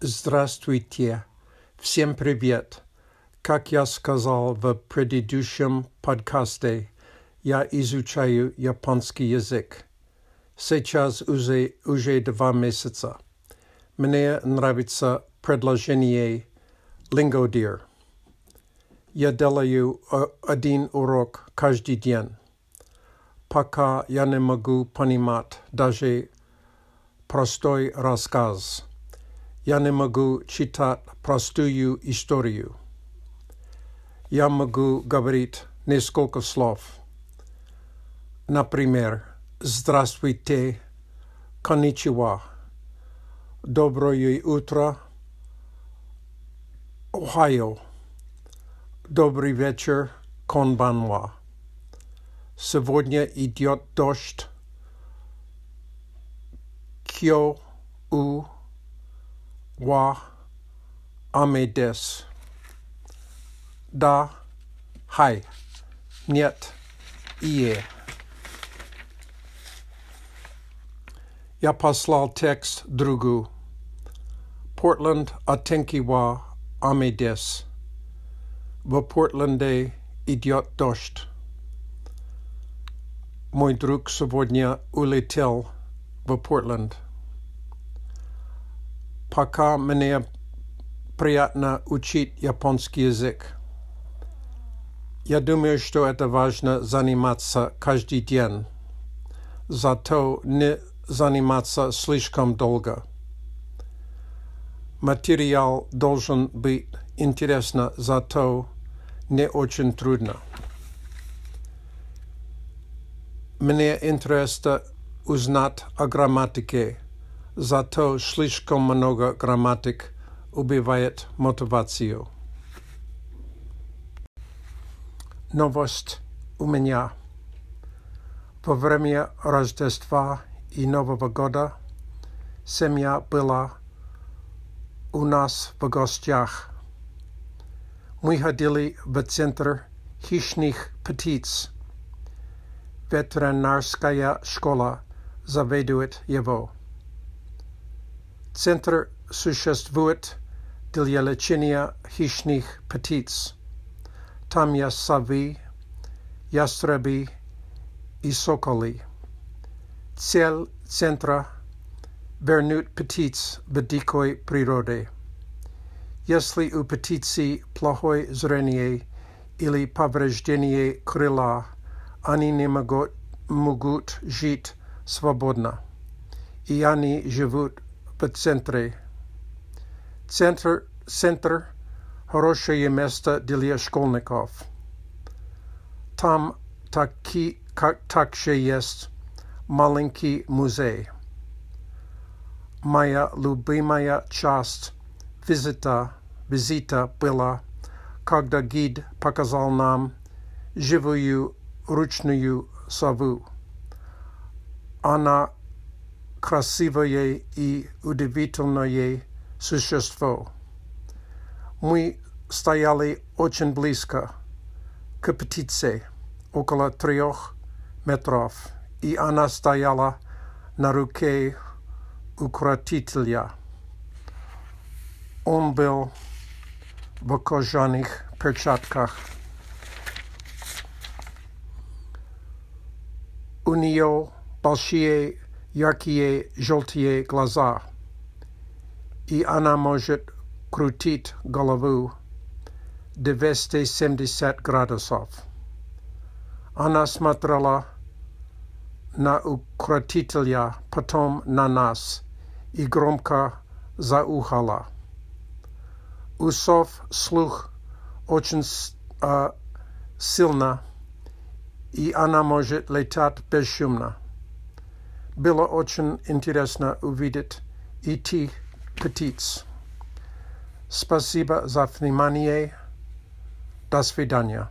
Здравствуйте. Всем привет. Как я сказал в предыдущем подкасте, я изучаю японский язык. Сейчас уже, уже два месяца. Мне нравится предложение Lingodeer. Я делаю один урок каждый день. Пока я не могу понимать даже простой рассказ. Я не могу читать простую историю. Я могу говорить несколько слов. Например, «Здравствуйте», «Конничева», «Доброе утро», «Ohio», «Добрый вечер», «Конбанва». Сегодня идет дождь. Кё у wa амедес. Да, хай, нет, ие. Я послал текст другу. Портленд Атенкива Амедес. В Портленде идет дождь. Мой друг сегодня улетел в Портленд. Пока мне приятно учить японский язык. Я думаю, что это важно заниматься каждый день. Зато не заниматься слишком долго. Материал должен быть интересно, зато не очень трудно. Мне интересно узнать о грамматике, зато слишком много грамматик убивает мотивацию. Новость у меня. Во время Рождества и Нового года семья была у нас в гостях. Мы ходили в центр хищных птиц. Ветеринарская школа заведует его. Центр существует для лечения хищных птиц. Там есть совы, ястребы и соколы. Цель центра – вернуть птиц в дикой природе. Если у птицы плохое зрение или повреждение крыла, они не могут, могут жить свободно, и они живут центре. Центр, центр – хорошее место для школьников. Там таки, как, также есть маленький музей. Моя любимая часть визита, визита была, когда гид показал нам живую ручную сову. Она красивое и удивительное существо. Мы стояли очень близко к птице, около трех метров, и она стояла на руке укротителя. Он был в кожаных перчатках. У нее большие яркие желтые глаза, и она может крутить голову 270 градусов. Она смотрела на укротителя, потом на нас и громко заухала. Усов слух очень uh, сильно, и она может летать бесшумно. Было очень интересно увидеть этих птиц. Спасибо за внимание. До свидания.